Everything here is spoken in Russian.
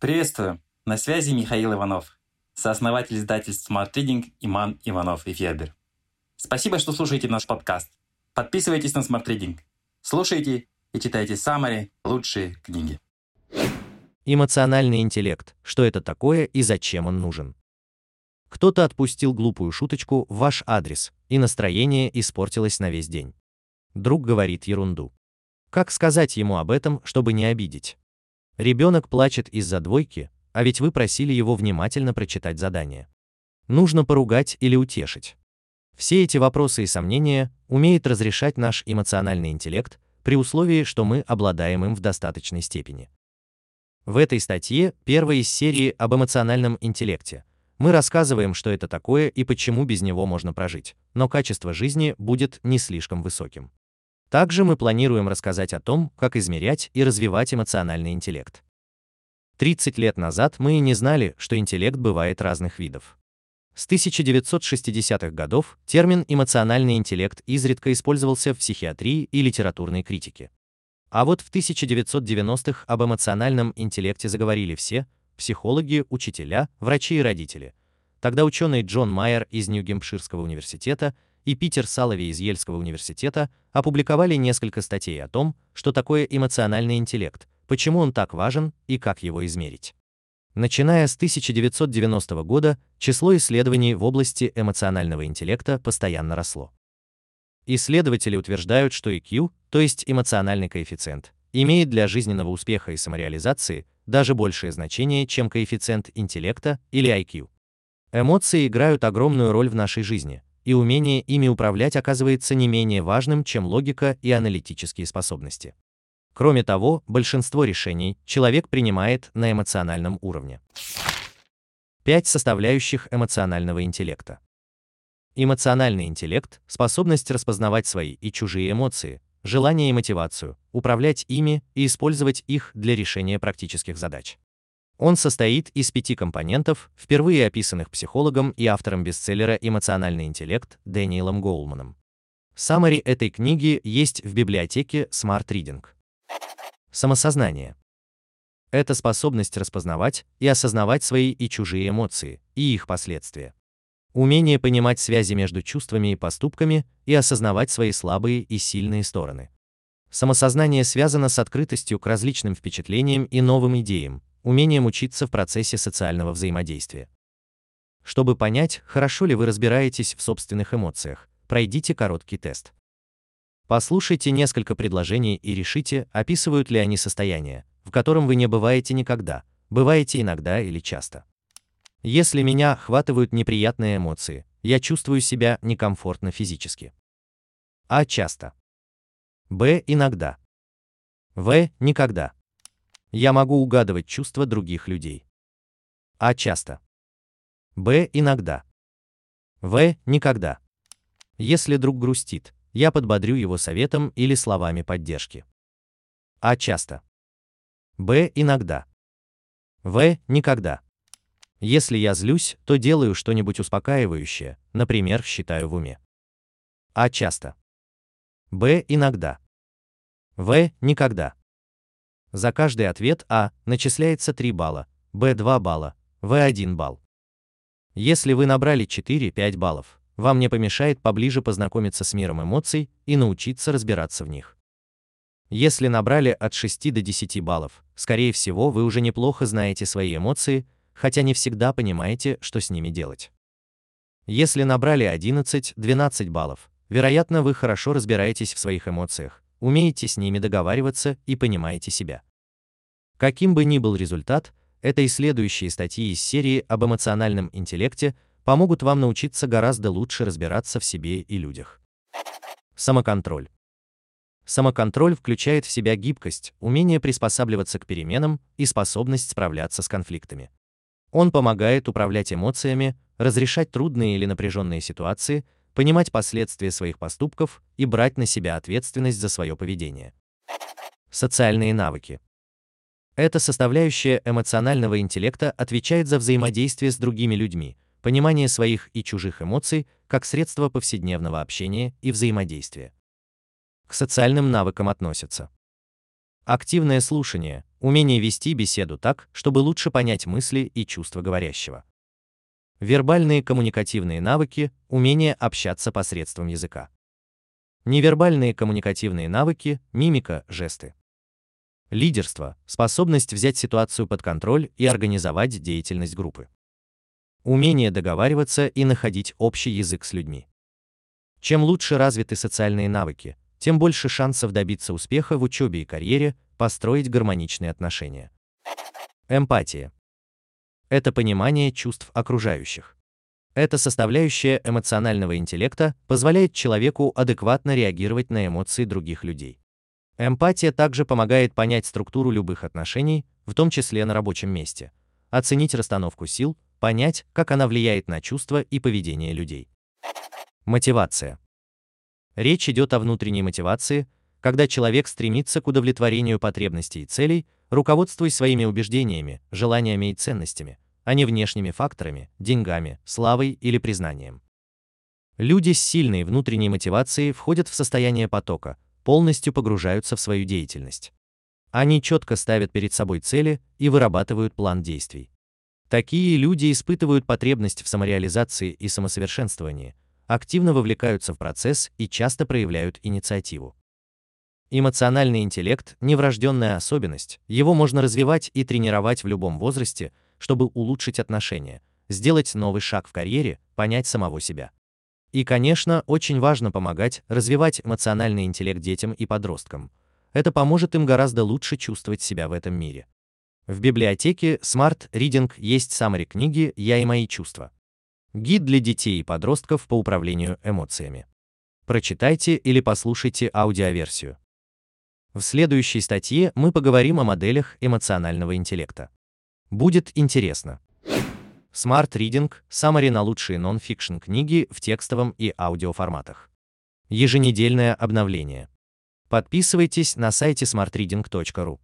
Приветствую! На связи Михаил Иванов, сооснователь издательств Smart Reading Иман Иванов и Федер. Спасибо, что слушаете наш подкаст. Подписывайтесь на Smart Reading. Слушайте и читайте самые лучшие книги. Эмоциональный интеллект. Что это такое и зачем он нужен? Кто-то отпустил глупую шуточку в ваш адрес, и настроение испортилось на весь день. Друг говорит ерунду. Как сказать ему об этом, чтобы не обидеть? Ребенок плачет из-за двойки, а ведь вы просили его внимательно прочитать задание. Нужно поругать или утешить. Все эти вопросы и сомнения умеет разрешать наш эмоциональный интеллект при условии, что мы обладаем им в достаточной степени. В этой статье, первой из серии об эмоциональном интеллекте, мы рассказываем, что это такое и почему без него можно прожить, но качество жизни будет не слишком высоким. Также мы планируем рассказать о том, как измерять и развивать эмоциональный интеллект. 30 лет назад мы и не знали, что интеллект бывает разных видов. С 1960-х годов термин «эмоциональный интеллект» изредка использовался в психиатрии и литературной критике. А вот в 1990-х об эмоциональном интеллекте заговорили все – психологи, учителя, врачи и родители. Тогда ученый Джон Майер из Нью-Гемпширского университета и Питер Салови из Ельского университета опубликовали несколько статей о том, что такое эмоциональный интеллект, почему он так важен и как его измерить. Начиная с 1990 года, число исследований в области эмоционального интеллекта постоянно росло. Исследователи утверждают, что IQ, то есть эмоциональный коэффициент, имеет для жизненного успеха и самореализации даже большее значение, чем коэффициент интеллекта или IQ. Эмоции играют огромную роль в нашей жизни, и умение ими управлять оказывается не менее важным, чем логика и аналитические способности. Кроме того, большинство решений человек принимает на эмоциональном уровне. Пять составляющих эмоционального интеллекта. Эмоциональный интеллект – способность распознавать свои и чужие эмоции, желание и мотивацию, управлять ими и использовать их для решения практических задач. Он состоит из пяти компонентов, впервые описанных психологом и автором бестселлера «Эмоциональный интеллект» Дэниелом Гоулманом. Саммари этой книги есть в библиотеке Smart Reading. Самосознание. Это способность распознавать и осознавать свои и чужие эмоции, и их последствия. Умение понимать связи между чувствами и поступками и осознавать свои слабые и сильные стороны. Самосознание связано с открытостью к различным впечатлениям и новым идеям, умением учиться в процессе социального взаимодействия. Чтобы понять, хорошо ли вы разбираетесь в собственных эмоциях, пройдите короткий тест. Послушайте несколько предложений и решите, описывают ли они состояние, в котором вы не бываете никогда, бываете иногда или часто. Если меня охватывают неприятные эмоции, я чувствую себя некомфортно физически. А часто. Б. Иногда. В. Никогда. Я могу угадывать чувства других людей. А часто. Б. Иногда. В. Никогда. Если друг грустит, я подбодрю его советом или словами поддержки. А часто. Б. Иногда. В. Никогда. Если я злюсь, то делаю что-нибудь успокаивающее, например, считаю в уме. А часто. Б. Иногда. В. Никогда. За каждый ответ А начисляется 3 балла, Б 2 балла, В 1 балл. Если вы набрали 4-5 баллов, вам не помешает поближе познакомиться с миром эмоций и научиться разбираться в них. Если набрали от 6 до 10 баллов, скорее всего, вы уже неплохо знаете свои эмоции, хотя не всегда понимаете, что с ними делать. Если набрали 11-12 баллов, вероятно, вы хорошо разбираетесь в своих эмоциях, умеете с ними договариваться и понимаете себя. Каким бы ни был результат, это и следующие статьи из серии об эмоциональном интеллекте помогут вам научиться гораздо лучше разбираться в себе и людях. Самоконтроль. Самоконтроль включает в себя гибкость, умение приспосабливаться к переменам и способность справляться с конфликтами. Он помогает управлять эмоциями, разрешать трудные или напряженные ситуации, понимать последствия своих поступков и брать на себя ответственность за свое поведение. Социальные навыки. Эта составляющая эмоционального интеллекта отвечает за взаимодействие с другими людьми, понимание своих и чужих эмоций как средство повседневного общения и взаимодействия. К социальным навыкам относятся активное слушание, Умение вести беседу так, чтобы лучше понять мысли и чувства говорящего. Вербальные коммуникативные навыки – умение общаться посредством языка. Невербальные коммуникативные навыки – мимика, жесты. Лидерство – способность взять ситуацию под контроль и организовать деятельность группы. Умение договариваться и находить общий язык с людьми. Чем лучше развиты социальные навыки, тем больше шансов добиться успеха в учебе и карьере, построить гармоничные отношения. Эмпатия это понимание чувств окружающих. Эта составляющая эмоционального интеллекта позволяет человеку адекватно реагировать на эмоции других людей. Эмпатия также помогает понять структуру любых отношений, в том числе на рабочем месте, оценить расстановку сил, понять, как она влияет на чувства и поведение людей. Мотивация. Речь идет о внутренней мотивации, когда человек стремится к удовлетворению потребностей и целей, руководствуясь своими убеждениями, желаниями и ценностями, а не внешними факторами, деньгами, славой или признанием. Люди с сильной внутренней мотивацией входят в состояние потока, полностью погружаются в свою деятельность. Они четко ставят перед собой цели и вырабатывают план действий. Такие люди испытывают потребность в самореализации и самосовершенствовании, активно вовлекаются в процесс и часто проявляют инициативу. Эмоциональный интеллект – неврожденная особенность, его можно развивать и тренировать в любом возрасте, чтобы улучшить отношения, сделать новый шаг в карьере, понять самого себя. И, конечно, очень важно помогать развивать эмоциональный интеллект детям и подросткам. Это поможет им гораздо лучше чувствовать себя в этом мире. В библиотеке Smart Reading есть саммари книги «Я и мои чувства». Гид для детей и подростков по управлению эмоциями. Прочитайте или послушайте аудиоверсию. В следующей статье мы поговорим о моделях эмоционального интеллекта. Будет интересно. Smart Reading – саммари на лучшие нон-фикшн книги в текстовом и аудиоформатах. Еженедельное обновление. Подписывайтесь на сайте smartreading.ru.